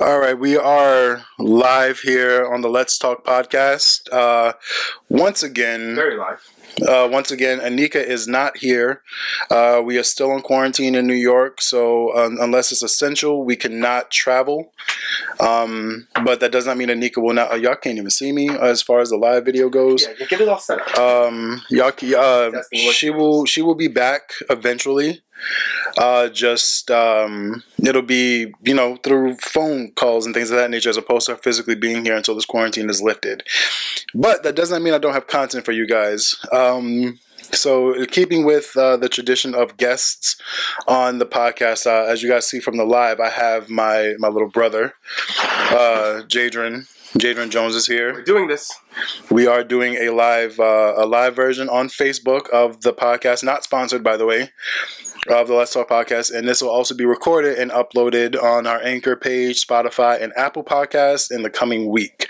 All right, we are live here on the Let's Talk podcast. Uh, once again, Very live. uh, once again, Anika is not here. Uh, we are still in quarantine in New York, so um, unless it's essential, we cannot travel. Um, but that does not mean Anika will not. Uh, y'all can't even see me as far as the live video goes. Yeah, you get it all set up. Um, y'all, uh, she will she will be back eventually. Uh, just um, it'll be you know through phone calls and things of that nature, as opposed to physically being here until this quarantine is lifted. But that does not mean I don't have content for you guys. Um, so, keeping with uh, the tradition of guests on the podcast, uh, as you guys see from the live, I have my my little brother, uh, Jajerin. Jajerin Jones is here. We're doing this. We are doing a live uh, a live version on Facebook of the podcast, not sponsored by the way, of the Let's Talk podcast, and this will also be recorded and uploaded on our Anchor page, Spotify, and Apple Podcasts in the coming week.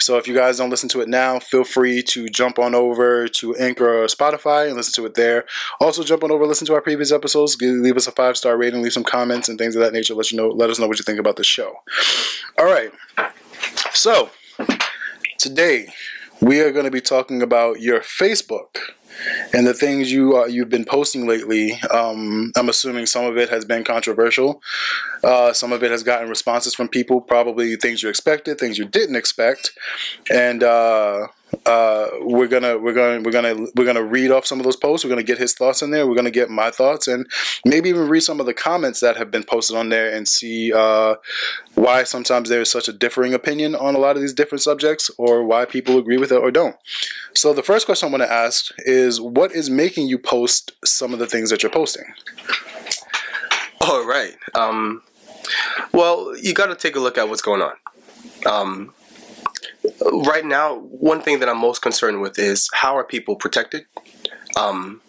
So if you guys don't listen to it now, feel free to jump on over to Anchor or Spotify and listen to it there. Also, jump on over, listen to our previous episodes, leave us a five star rating, leave some comments and things of that nature. Let you know, let us know what you think about the show. All right. So today we are going to be talking about your Facebook and the things you uh, you've been posting lately. Um, I'm assuming some of it has been controversial. Uh, some of it has gotten responses from people, probably things you expected, things you didn't expect, and uh, uh, we're gonna we're gonna we're gonna we're gonna read off some of those posts. We're gonna get his thoughts in there. We're gonna get my thoughts, and maybe even read some of the comments that have been posted on there and see uh, why sometimes there is such a differing opinion on a lot of these different subjects, or why people agree with it or don't. So the first question I want to ask is, what is making you post some of the things that you're posting? All right. Um, well, you got to take a look at what's going on. Um, right now, one thing that I'm most concerned with is how are people protected, um,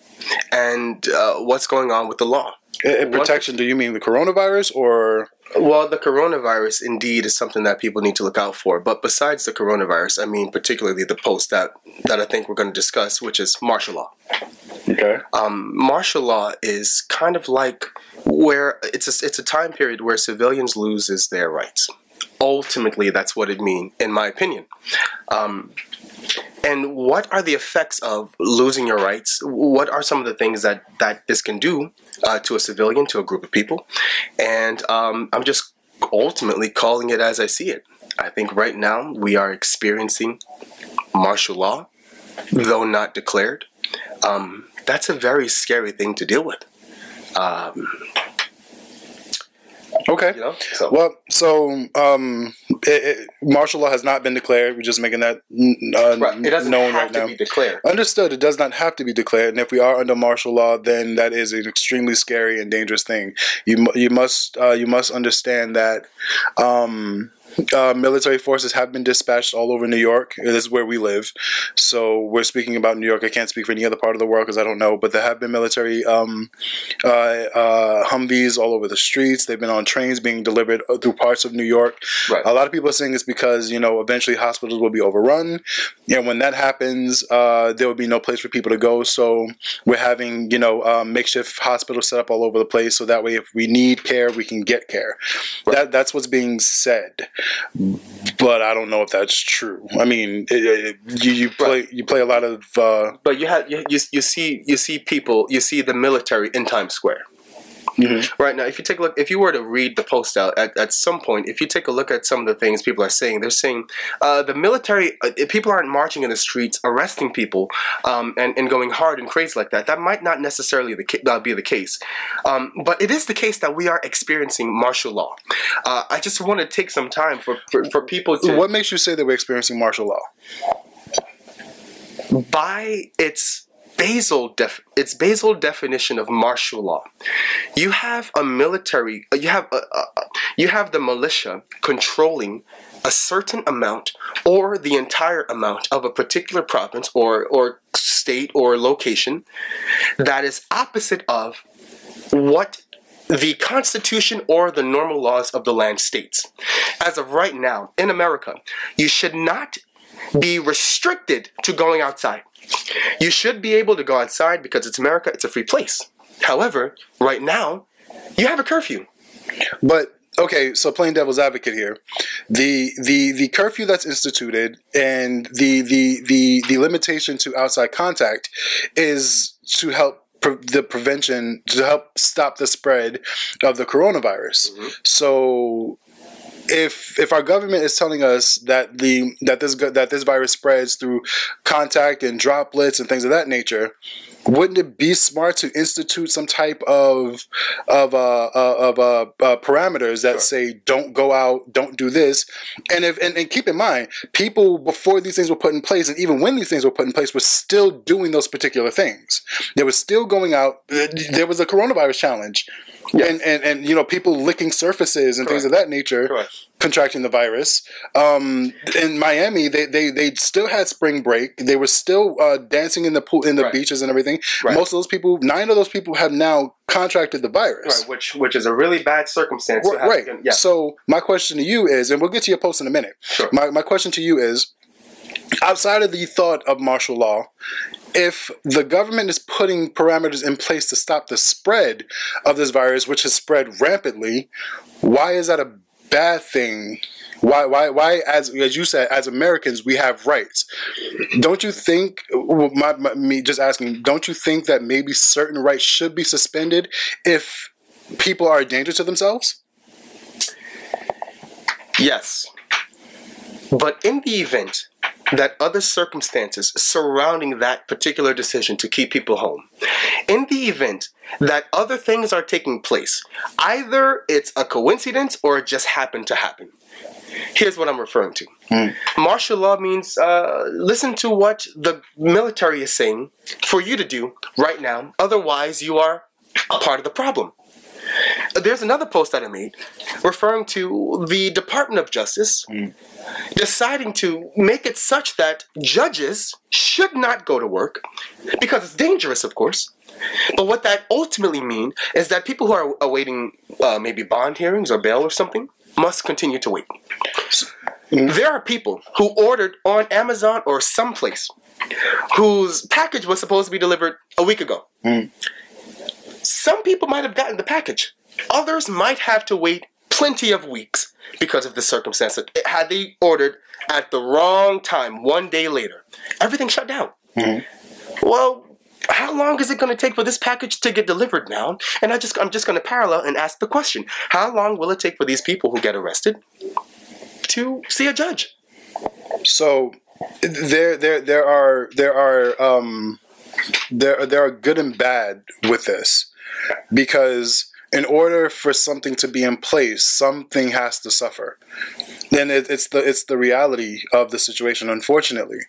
and uh, what's going on with the law. In protection, do you mean the coronavirus or? Well, the coronavirus indeed is something that people need to look out for. But besides the coronavirus, I mean, particularly the post that that I think we're going to discuss, which is martial law. Okay. um, martial law is kind of like where it's a, it's a time period where civilians loses their rights. Ultimately, that's what it means, in my opinion. Um, and what are the effects of losing your rights? What are some of the things that that this can do uh, to a civilian, to a group of people? And um, I'm just ultimately calling it as I see it. I think right now we are experiencing martial law, though not declared um, that's a very scary thing to deal with. Um, Okay. you know, so Well, so um, it, it, martial law has not been declared. We're just making that uh, right. it doesn't known have right to now. be declared. Understood. It does not have to be declared, and if we are under martial law, then that is an extremely scary and dangerous thing. You you must uh, you must understand that um, uh, military forces have been dispatched all over New York. This is where we live, so we're speaking about New York. I can't speak for any other part of the world because I don't know, but there have been military um, uh, uh, Humvees all over the streets. They've been on trains being delivered uh, through parts of New York. Right. A lot of people are saying it's because you know eventually hospitals will be overrun, and when that happens, uh, there will be no place for people to go. So we're having you know um, makeshift hospitals set up all over the place, so that way if we need care, we can get care. That that's what's being said, but I don't know if that's true. I mean, it, it, you, you play you play a lot of uh, But you have you, you, you see you see people you see the military in Times Square. Mhm. Right now, if you take a look, if you were to read the post out at, at some point, if you take a look at some of the things people are saying, they're saying uh, the military, uh, if people aren't marching in the streets, arresting people, um, and, and going hard and crazy like that. That might not necessarily the, ca- uh, be the case. Um, but it is the case that we are experiencing martial law. Uh, I just want to take some time for, for, for people to. what makes you say that we're experiencing martial law? by its basal def- its basal definition of martial law, you have a military, uh, you have a, a, a- you have the militia controlling a certain amount or the entire amount of a particular province or or state or location that is opposite of what the Constitution or the normal laws of the land states. As of right now, in America, you should not be restricted to going outside. You should be able to go outside because it's America, it's a free place. However, right now, you have a curfew. But okay, so playing devil's advocate here, the the the curfew that's instituted and the the the the limitation to outside contact is to help pre- the prevention to help stop the spread of the coronavirus. Mm-hmm. So if if our government is telling us that the that this that this virus spreads through contact and droplets and things of that nature, wouldn't it be smart to institute some type of of uh, uh, of uh, uh, parameters that say don't go out, don't do this, and if and, and keep in mind, people before these things were put in place, and even when these things were put in place, were still doing those particular things. They were still going out. There was a coronavirus challenge. And, and and you know people licking surfaces and things of that nature Correct. contracting the virus. Um, in Miami, they, they they still had spring break. They were still uh, dancing in the pool, in the Right. beaches and everything. Right. Most of those people, nine of those people, have now contracted the virus. Right, which which is a really bad circumstance. to Right. have right. yeah. So my question to you is, and we'll get to your post in a minute. Sure. My my question to you is, outside of the thought of martial law, if the government is putting parameters in place to stop the spread of this virus, which has spread rampantly, why is that a bad thing? Why, why, why? As as you said, as Americans, we have rights. Don't you think? My, my, me just asking. Don't you think that maybe certain rights should be suspended if people are a danger to themselves? Yes. But in the event that other circumstances surrounding that particular decision to keep people home, in the event that other things are taking place, either it's a coincidence or it just happened to happen. Here's what I'm referring to. Martial law means uh, listen to what the military is saying for you to do right now, otherwise, you are a part of the problem. There's another post that I made referring to the Department of Justice deciding to make it such that judges should not go to work because it's dangerous, of course. But what that ultimately means is that people who are awaiting uh, maybe bond hearings or bail or something must continue to wait. There are people who ordered on Amazon or someplace whose package was supposed to be delivered a week ago. Some people might have gotten the package. Others might have to wait plenty of weeks because of the circumstance that had they ordered at the wrong time one day later, everything shut down. Well, how long is it going to take for this package to get delivered now? And I just I'm just going to parallel and ask the question: How long will it take for these people who get arrested to see a judge? So there there there are there are um there there are good and bad with this because in order for something to be in place something has to suffer then it, it's the it's the reality of the situation unfortunately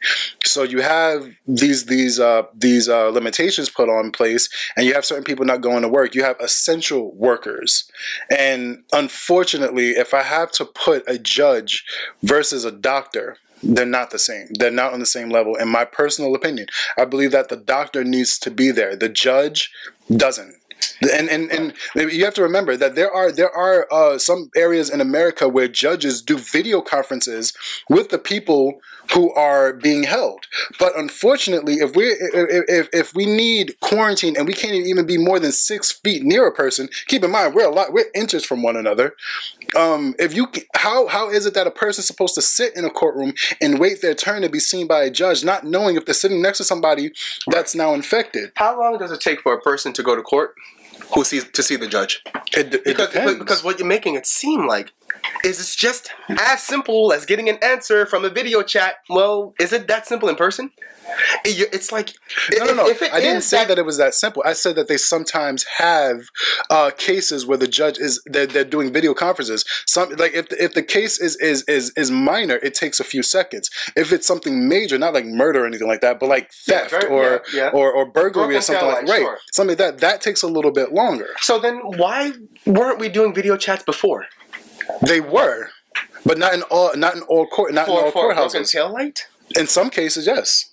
so you have these these uh these uh limitations put on place and you have certain people not going to work you have essential workers and unfortunately if i have to put a judge versus a doctor they're not the same. They're not on the same level. In my personal opinion, I believe that the doctor needs to be there. The judge doesn't. And, and and you have to remember that there are there are uh, some areas in America where judges do video conferences with the people who are being held. But unfortunately, if we if, if we need quarantine and we can't even be more than six feet near a person, keep in mind we're a lot we're inches from one another. Um, if you how how is it that a person's supposed to sit in a courtroom and wait their turn to be seen by a judge, not knowing if they're sitting next to somebody that's now infected? How long does it take for a person to go to court who sees to see the judge? It, it Because, depends. because what you're making it seem like is it's just as simple as getting an answer from a video chat. Well, is it that simple in person? It's like No, no, no. If it I didn't say that, it was that simple. I said that they sometimes have uh, cases where the judge is they're, they're doing video conferences. Some like if if the case is is is is minor, it takes a few seconds. If it's something major, not like murder or anything like that, but like theft very- or, yeah, yeah. or or burglary Broken or something like right, sure. something like that. That takes a little bit longer. So then, why weren't we doing video chats before? They were, but not in all not in all court not in all for a broken courthouses. tail light? In some cases, yes.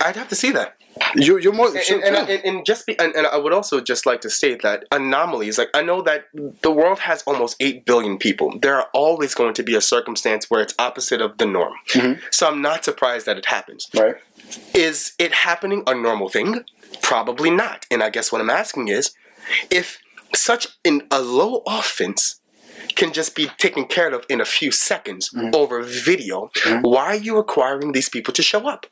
I'd have to see that. You you're more and, sure, and, sure. and, and just be, and, and I would also just like to state that anomalies, like I know that the world has almost 8 billion people. There are always going to be a circumstance where it's opposite of the norm. Mm-hmm. So I'm not surprised that it happens. right. Is it happening a normal thing? Probably not. And I guess what I'm asking is if such in a low offense can just be taken care of in a few seconds mm. over video, mm. why are you requiring these people to show up?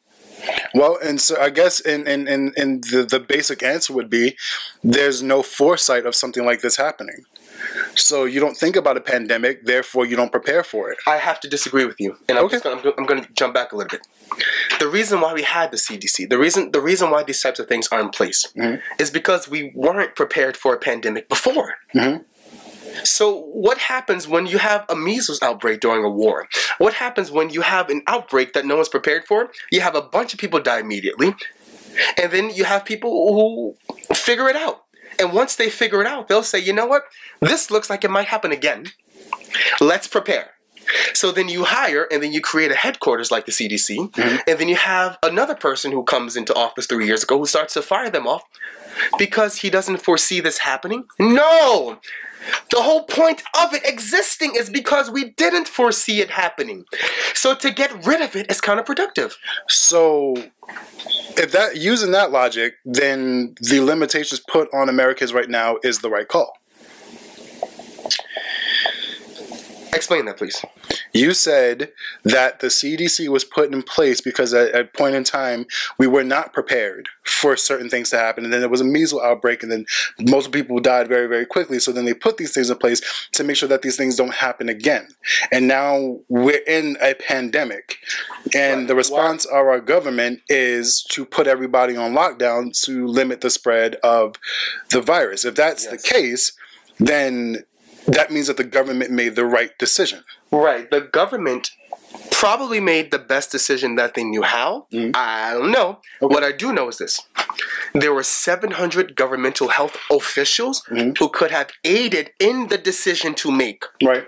Well, and so I guess in in, in, in the, the basic answer would be there's no foresight of something like this happening. So you don't think about a pandemic, therefore you don't prepare for it. I have to disagree with you, and I'm Okay. just gonna, I'm, I'm going to jump back a little bit. The reason why we had the CDC, the reason the reason why these types of things are in place, mm-hmm. is because we weren't prepared for a pandemic before. Mm-hmm. So what happens when you have a measles outbreak during a war? What happens when you have an outbreak that no one's prepared for? You have a bunch of people die immediately, and then you have people who figure it out. And once they figure it out, they'll say, you know what? This looks like it might happen again. Let's prepare. So then you hire and then you create a headquarters like the CDC, mm-hmm. and then you have another person who comes into office three years ago who starts to fire them off because he doesn't foresee this happening? No! The whole point of it existing is because we didn't foresee it happening. So to get rid of it is counterproductive. So if that using that logic, then the limitations put on Americans right now is the right call. Explain that, please. You said that the CDC was put in place because at at a point in time we were not prepared for certain things to happen, and then there was a measles outbreak, and then most people died very, very quickly. So then they put these things in place to make sure that these things don't happen again. And now we're in a pandemic, and Right. the response of our government is to put everybody on lockdown to limit the spread of the virus. If that's Yes. the case, then that means that the government made the right decision. Right. The government probably made the best decision that they knew how. Mm-hmm. I don't know. What I do know is this. There were 700 governmental health officials mm-hmm. who could have aided in the decision to make. Right.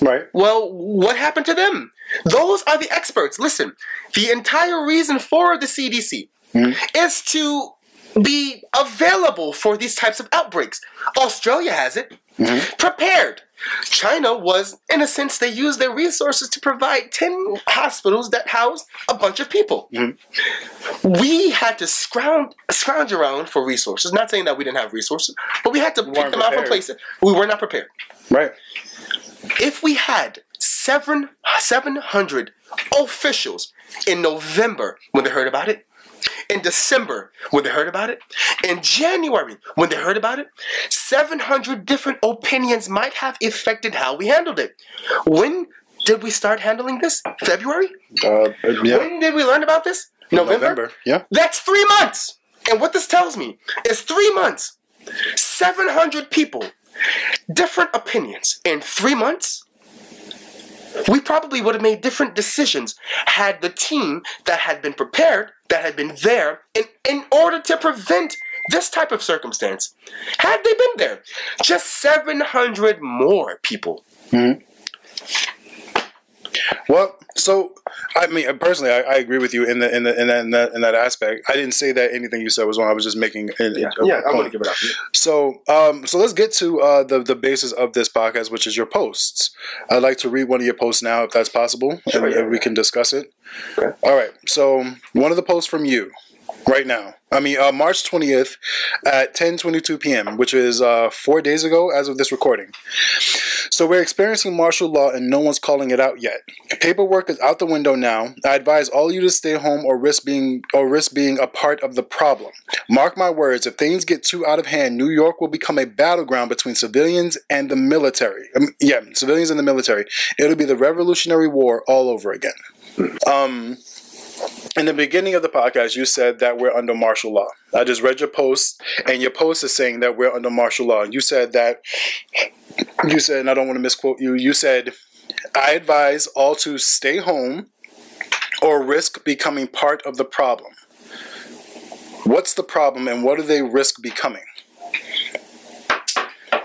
Right. Well, what happened to them? Those are the experts. Listen, the entire reason for the CDC mm-hmm. is to be available for these types of outbreaks. Australia has it Mm-hmm. prepared. China was, in a sense, they used their resources to provide 10 hospitals that housed a bunch of people. Mm-hmm. We had to scrounge, scrounge around for resources. Not saying that we didn't have resources, but we had to pick weren't them out from prepared. places. We were not prepared Right. if we had seven, 700 officials in November when they heard about it, in December when they heard about it, in January when they heard about it, 700 different opinions might have affected how we handled it. When did we start handling this? February? Uh, yeah. When did we learn about this? November? November. Yeah. That's three months. And what this tells me is three months, 700 people, different opinions in three months. We probably would have made different decisions had the team that had been prepared, that had been there, in, in order to prevent this type of circumstance. Had they been there, just 700 more people. Hmm. Well, so I mean, uh, personally, I, I agree with you in the in the in that, in that in that aspect. I didn't say that anything you said was wrong. I was just making. A, a- a point. it up. So, um, so let's get to uh, the the basis of this podcast, which is your posts. I'd like to read one of your posts now, if that's possible, Sure, and, yeah, and we yeah. can discuss it. Okay. All right. So, one of the posts from you, right now. I mean, uh, March twentieth at ten twenty two p.m., which is uh, four days ago as of this recording. So we're experiencing martial law and no one's calling it out yet. Paperwork is out the window now. I advise all you to stay home or risk being or risk being a part of the problem. Mark my words, if things get too out of hand, New York will become a battleground between civilians and the military. Um, yeah, civilians and the military. It'll be the Revolutionary War all over again. Um in the beginning of the podcast, you said that we're under martial law. I just read your post, and your post is saying that we're under martial law. You said that, you said, and I don't want to misquote you, you said, I advise all to stay home or risk becoming part of the problem. What's the problem, and what do they risk becoming?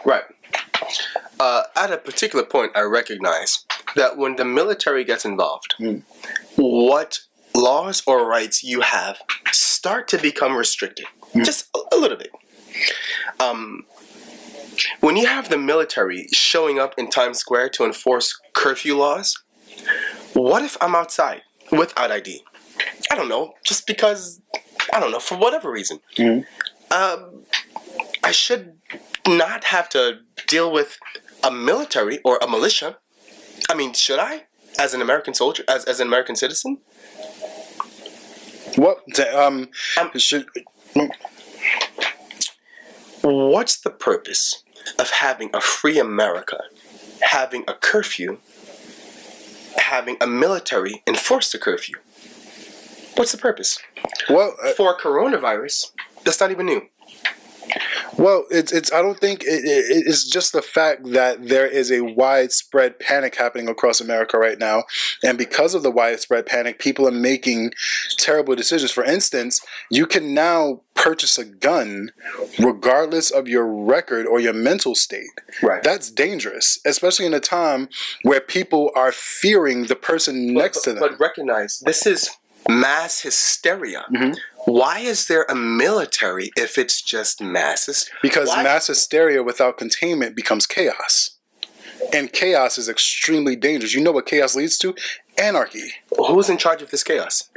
Right. Uh, at a particular point, I recognize that when the military gets involved, what laws or rights you have start to become restricted, just a, a little bit. Um, when you have the military showing up in Times Square to enforce curfew laws, what if I'm outside without ID? I don't know, just because, I don't know, for whatever reason. Um, I should not have to deal with a military or a militia. I mean, should I, as an American soldier, as, as an American citizen? What um, Um, should What's the purpose of having a free America, having a curfew, having a military enforce the curfew? What's the purpose? well uh, For coronavirus, that's not even new. Well, it's it's. I don't think it, it, it's just the fact that there is a widespread panic happening across America right now, and because of the widespread panic, people are making terrible decisions. For instance, you can now purchase a gun regardless of your record or your mental state. Right. That's dangerous, especially in a time where people are fearing the person next to them. But recognize this is mass hysteria. Mm-hmm. Why is there a military if it's just mass hysteria? Because Why- mass hysteria without containment becomes chaos. And chaos is extremely dangerous. You know what chaos leads to? Anarchy. Who's in charge of this chaos?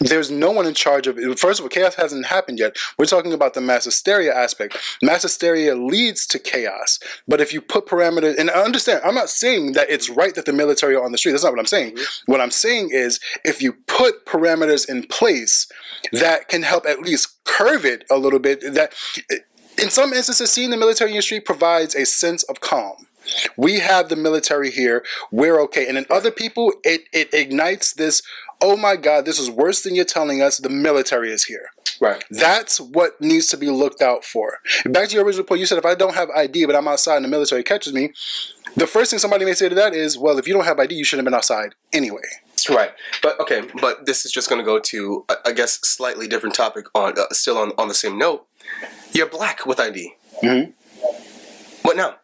There's no one in charge of it. First of all, chaos hasn't happened yet. We're talking about the mass hysteria aspect. Mass hysteria leads to chaos. But if you put parameters, and I understand, I'm not saying that it's right that the military are on the street. That's not what I'm saying. Mm-hmm. What I'm saying is if you put parameters in place that can help at least curve it a little bit, that in some instances, seeing the military in the street provides a sense of calm. We have the military here. We're okay. And in other people, it, it ignites this, oh my God, this is worse than you're telling us. The military is here. Right. That's what needs to be looked out for. Back to your original point, you said if I don't have ID, but I'm outside and the military catches me, the first thing somebody may say to that is, well, if you don't have ID, you shouldn't have been outside anyway. Right, but okay, but this is just going to go to I- guess slightly different topic on uh, still on on the same note. You're black with ID. Mhm. What now?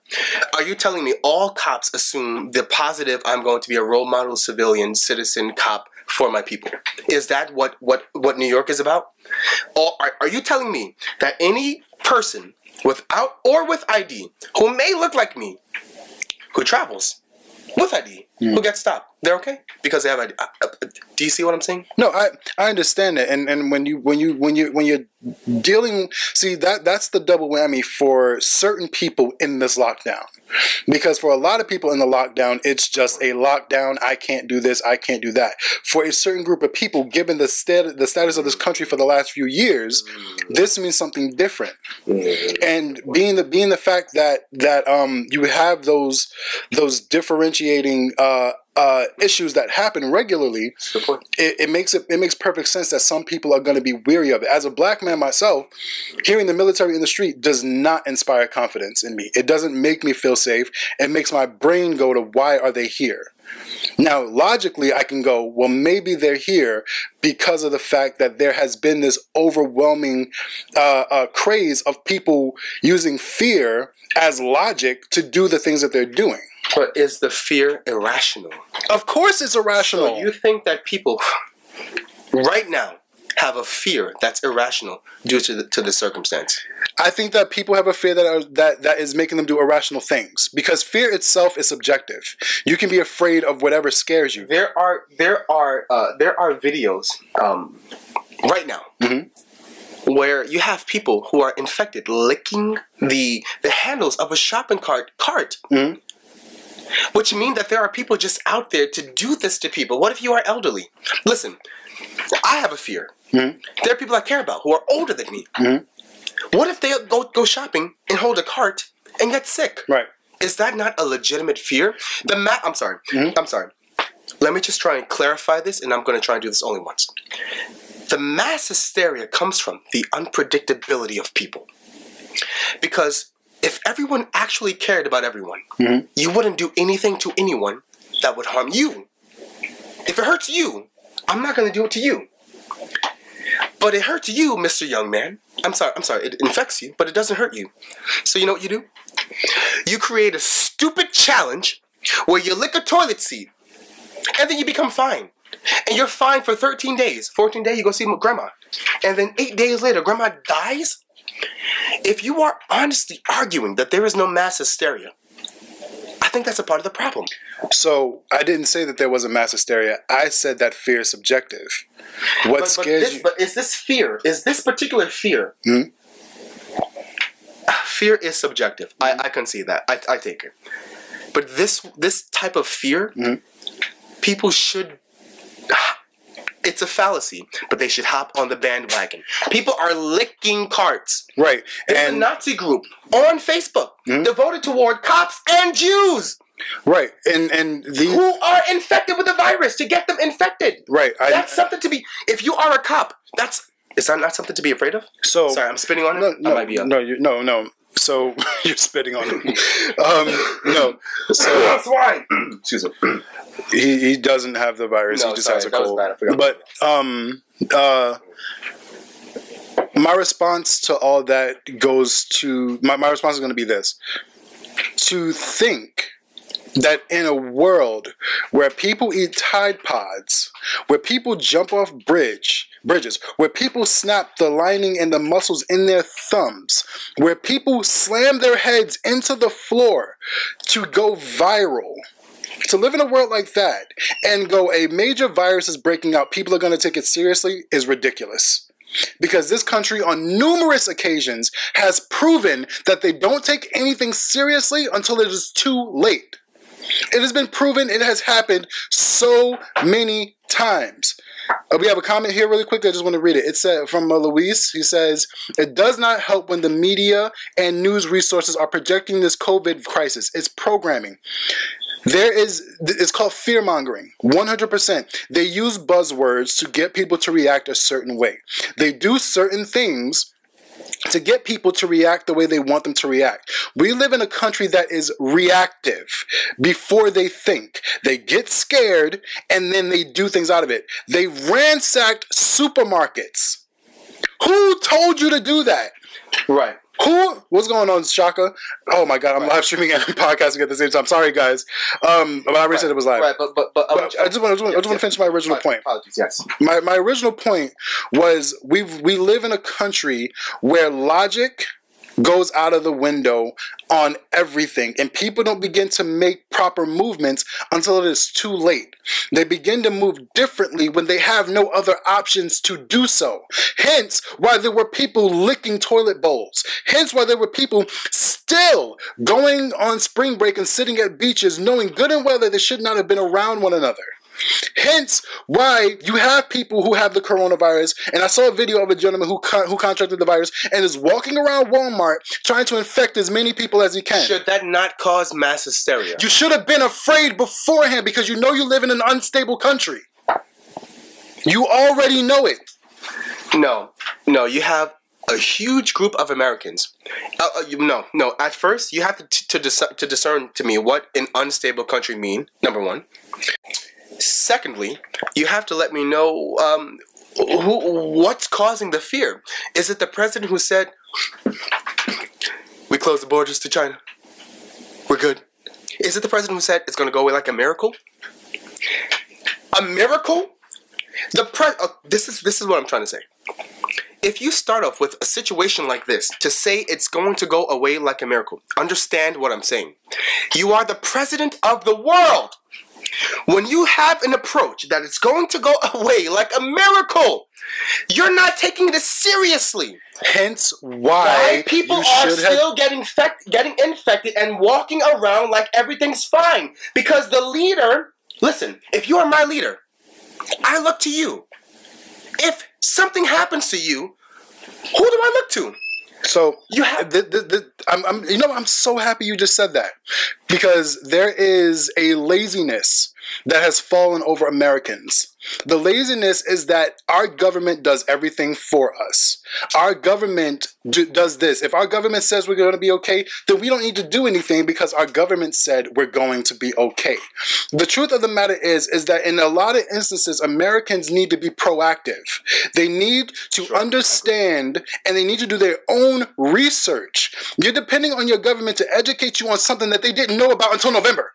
Are you telling me all cops assume the positive? I'm going to be a role model civilian citizen cop for my people. Is that what what what New York is about? Or are, are you telling me that any person without or with ID who may look like me, who travels with ID, who gets stopped, they're okay because they have a, Uh, uh, do you see what I'm saying? No, I I understand it, and and when you when you when you when you're dealing, see that that's the double whammy for certain people in this lockdown, because for a lot of people in the lockdown, it's just a lockdown. I can't do this, I can't do that. For a certain group of people, given the stat the status of this country for the last few years, this means something different. And being the being the fact that that um you have those those differentiating uh uh, issues that happen regularly, it, it makes it it makes perfect sense that some people are going to be weary of it. As a black man myself, hearing the military in the street does not inspire confidence in me. It doesn't make me feel safe. It makes my brain go to why are they here? Now, logically, I can go, well, maybe they're here because of the fact that there has been this overwhelming uh, uh, craze of people using fear as logic to do the things that they're doing. But is the fear irrational? Of course, it's irrational. So you think that people right now have a fear that's irrational due to the, to the circumstance? I think that people have a fear that are, that that is making them do irrational things because fear itself is subjective. You can be afraid of whatever scares you. There are there are uh, there are videos um, right now Mhm. where you have people who are infected licking the the handles of a shopping cart cart. Mhm. Which mean that there are people just out there to do this to people. What if you are elderly? Listen, I have a fear. Mhm. There are people I care about who are older than me. Mhm. What if they go go shopping and hold a cart and get sick? Right. Is that not a legitimate fear? The ma- I'm sorry. Mhm. I'm sorry. Let me just try and clarify this, and I'm going to try and do this only once. The mass hysteria comes from the unpredictability of people. Because if everyone actually cared about everyone, Mhm. you wouldn't do anything to anyone that would harm you. If it hurts you, I'm not going to do it to you. But it hurts you, Mr. Young Man. I'm sorry, I'm sorry, it infects you, but it doesn't hurt you. So you know what you do? You create a stupid challenge where you lick a toilet seat and then you become fine. And you're fine for 13 days. 14 days, you go see grandma. And then eight days later, grandma dies. If you are honestly arguing that there is no mass hysteria, I think that's a part of the problem. So I didn't say that there was a mass hysteria. I said that fear is subjective. What But, but, scares this, you? but is this fear, is this particular fear, Hmm? Fear is subjective. I, I can see that. I, I take it. But this this type of fear, people should. It's a fallacy, but they should hop on the bandwagon. People are licking carts. Right. There's a Nazi group on Facebook hmm? devoted toward cops and Jews right. And and the who are infected with the virus to get them infected. right. I, That's something to be. If you are a cop, that's is that not something to be afraid of? so Sorry, I'm spinning on it. no, I no, might be up. no, you, no, no. So you're spitting on him. um, no. So That's why. Excuse me. he, he doesn't have the virus. No, he just sorry, has a cold. bad. I forgot But um, uh, my response to all that goes to my, my response is going to be this: to think that in a world where people eat Tide Pods, where people jump off bridge bridges, where people snap the lining and the muscles in their thumbs, where people slam their heads into the floor to go viral. To live in a world like that and go, a major virus is breaking out, people are going to take it seriously is ridiculous because this country on numerous occasions has proven that they don't take anything seriously until it is too late. It has been proven, it has happened so many times. Uh, we have a comment here really quick. I just want to read it. It's said from uh, Luis. He says, It does not help when the media and news resources are projecting this COVID crisis. It's programming. There is, it's called fear mongering. 100%. They use buzzwords to get people to react a certain way. They do certain things to get people to react the way they want them to react. We live in a country that is reactive before they think. They get scared and then they do things out of it. They ransacked supermarkets. Who told you to do that? Right. Who? What's going on, Shaka? Oh my God, I'm live streaming and podcasting at the same time. Sorry, guys. Um, but I already said it was live. Right, but but but, I But I just want, to just want, I just want to finish my original My point. Apologies. Yes. My my original point was we we live in a country where logic goes out of the window on everything and people don't begin to make proper movements until it is too late. They begin to move differently when they have no other options to do so. Hence why there were people licking toilet bowls. Hence why there were people still going on spring break and sitting at beaches knowing good and well that they should not have been around one another. Hence, why you have people who have the coronavirus, and I saw a video of a gentleman who con- who contracted the virus and is walking around Walmart trying to infect as many people as he can. Should that not cause mass hysteria? You should have been afraid beforehand because you know you live in an unstable country. You already know it. No, no. You have a huge group of Americans. Uh, uh, you, no, no. At first, you have to to, dis- to discern to me what an unstable country mean. Number one. Secondly, you have to let me know um, who what's causing the fear. Is it the president who said we close the borders to China? We're good. Is it the president who said it's going to go away like a miracle? A miracle? The pre- uh, this is this is what I'm trying to say. If you start off with a situation like this to say it's going to go away like a miracle, understand what I'm saying. You are the president of the world. When you have an approach that it's going to go away like a miracle, you're not taking this seriously. Hence, why, Why people are should have. still getting fect- getting infected and walking around like everything's fine because the leader. Listen, if you are my leader, I look to you. If something happens to you, who do I look to? So You have- the, the, the, I'm, I'm, you know, I'm so happy you just said that because there is a laziness that has fallen over Americans. The laziness is that our government does everything for us. Our government d- does this. If our government says we're going to be okay, then we don't need to do anything because our government said we're going to be okay. The truth of the matter is, is that in a lot of instances, Americans need to be proactive. They need to understand and they need to do their own research. You're depending on your government to educate you on something that they didn't know about until November.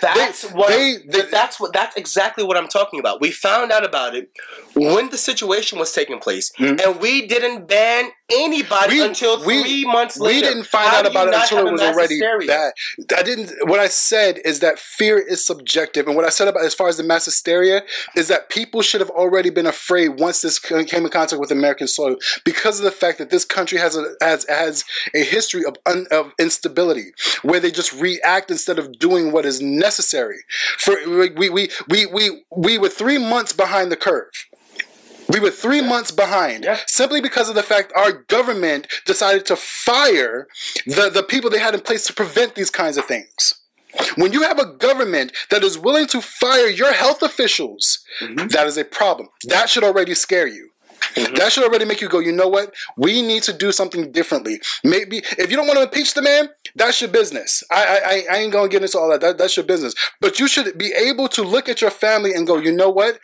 That's They- what. they- they- that's what. That's exactly what I'm talking about. We found out about it when the situation was taking place, Mm-hmm. and we didn't ban anybody We- until we- three months later. We didn't find How out about it until it was already hysteria? bad. I didn't. What I said is that fear is subjective, and what I said about as far as the mass hysteria is that people should have already been afraid once this came in contact with American soil because of the fact that this country has a has has a history of un, of instability where they just react instead of doing what is necessary. For we we we we we, we were three months behind the curve. We were three months behind Yeah. simply because of the fact our government decided to fire the, the people they had in place to prevent these kinds of things. When you have a government that is willing to fire your health officials, mm-hmm. that is a problem. That should already scare you. Mm-hmm. That should already make you go, you know what? We need to do something differently. Maybe if you don't want to impeach the man, that's your business. I I, I- ain't gonna get into all that. that. That's your business. But you should be able to look at your family and go, you know what?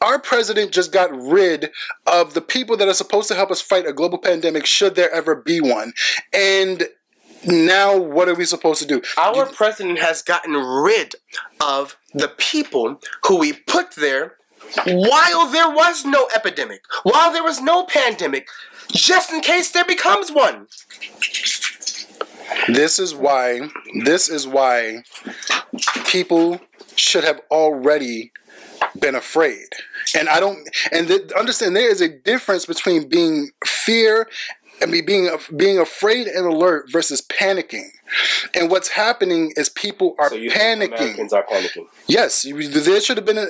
Our president just got rid of the people that are supposed to help us fight a global pandemic, should there ever be one. And now what are we supposed to do? Our president has gotten rid of the people who we put there while there was no epidemic, while there was no pandemic, just in case there becomes one. This is why this is why people should have already been afraid. And I don't and th- understand there is a difference between being fear and be being being afraid and alert versus panicking. And what's happening is people are panicking. are panicking. Yes, you- there should have been a.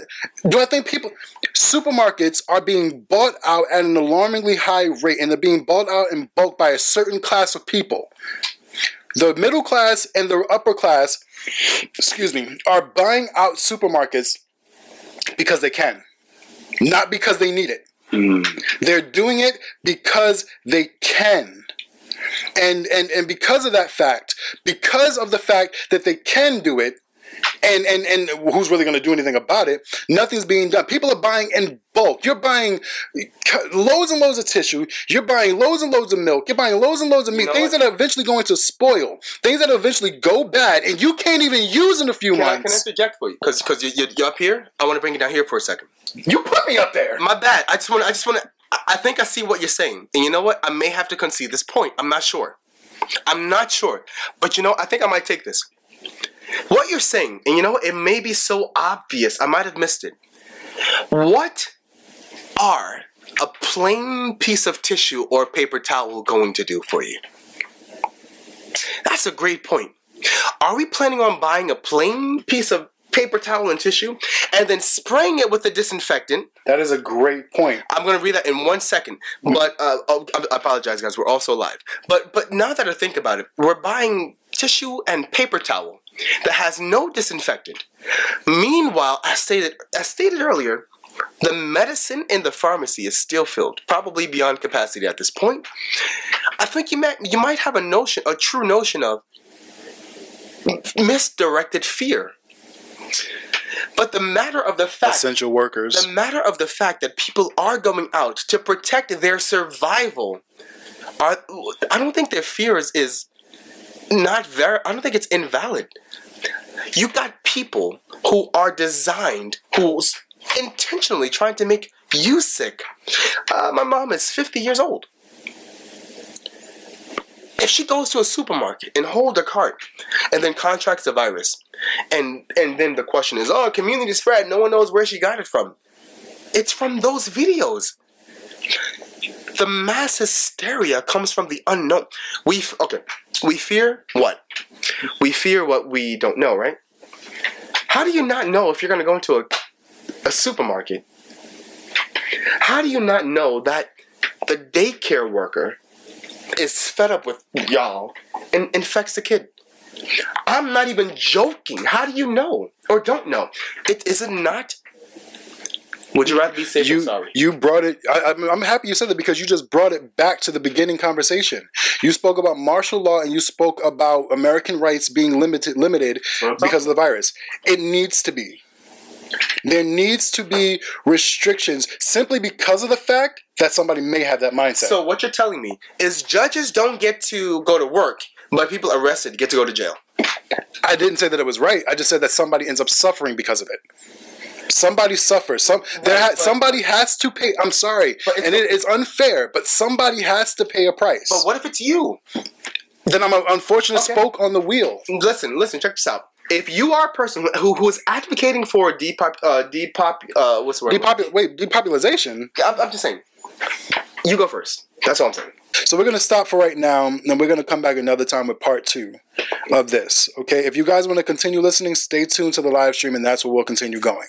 Do I think people, supermarkets are being bought out at an alarmingly high rate, and they're being bought out in bulk by a certain class of people. The middle class and the upper class, excuse me, are buying out supermarkets because they can, not because they need it. Hmm. They're doing it because they can. And, and and because of that fact, because of the fact that they can do it, and and and who's really going to do anything about it? Nothing's being done. People are buying in bulk. You're buying loads and loads of tissue. You're buying loads and loads of milk. You're buying loads and loads of meat. know things what? that are eventually going to spoil. Things that eventually go bad, and you can't even use in a few Can I, can I months. interject for you? Because because you, you, you're up here. I want to bring you down here for a second. You put me up there. My bad. I just want. I just want to. I think I see what you're saying, and you know what? I may have to concede this point. I'm not sure. I'm not sure, but you know, I think I might take this. What you're saying, and you know? It may be so obvious. I might have missed it. What are a plain piece of tissue or paper towel going to do for you? That's a great point. Are we planning on buying a plain piece of paper towel and tissue and then spraying it with a disinfectant? That is a great point. I'm gonna read that in one second, but uh, oh, I apologize, guys. We're also live. But but now that I think about it, we're buying tissue and paper towel that has no disinfectant. Meanwhile, as stated as stated earlier, the medicine in the pharmacy is still filled, probably beyond capacity at this point. I think you might you might have a notion, a true notion of misdirected fear. But the matter of the fact Essential workers. the matter of the fact that people are going out to protect their survival are i don't think their fear is, not very i don't think it's invalid. You got people who are designed who's intentionally trying to make you sick. Uh, my mom is 50 years old. If she goes to a supermarket and hold a cart and then contracts the virus and and then the question is oh community spread. No one knows where she got it from. It's from those videos. The mass hysteria comes from the unknown. We okay. We fear what? We fear what we don't know right? How do you not know if you're going to go into a, a supermarket? How do you not know that the daycare worker is fed up with y'all and infects the kid. I'm not even joking. How do you know or don't know? It is it not. Would you rather be safe you or sorry? you brought it. I, I'm, I'm happy you said that because you just brought it back to the beginning conversation. You spoke about martial law and you spoke about American rights being limited limited what I'm talking because of the virus. It needs to be. There needs to be restrictions simply because of the fact that somebody may have that mindset. So what you're telling me is judges don't get to go to work, but people arrested get to go to jail. I didn't say that it was right. I just said that somebody ends up suffering because of it. Somebody suffers. Some there ha- somebody has to pay. I'm sorry, and it is unfair, but somebody has to pay a price. But what if it's you? then I'm unfortunately Okay. spoke on the wheel. Listen, listen, check this out. If you are a person who who is advocating for depop, uh, depop, uh, what's the word? Depopu- wait, depopulization. I'm, I'm just saying. You go first. That's all I'm saying. So we're gonna stop for right now, and we're gonna come back another time with part two of this. Okay, if you guys want to continue listening, stay tuned to the live stream, and that's where we'll continue going.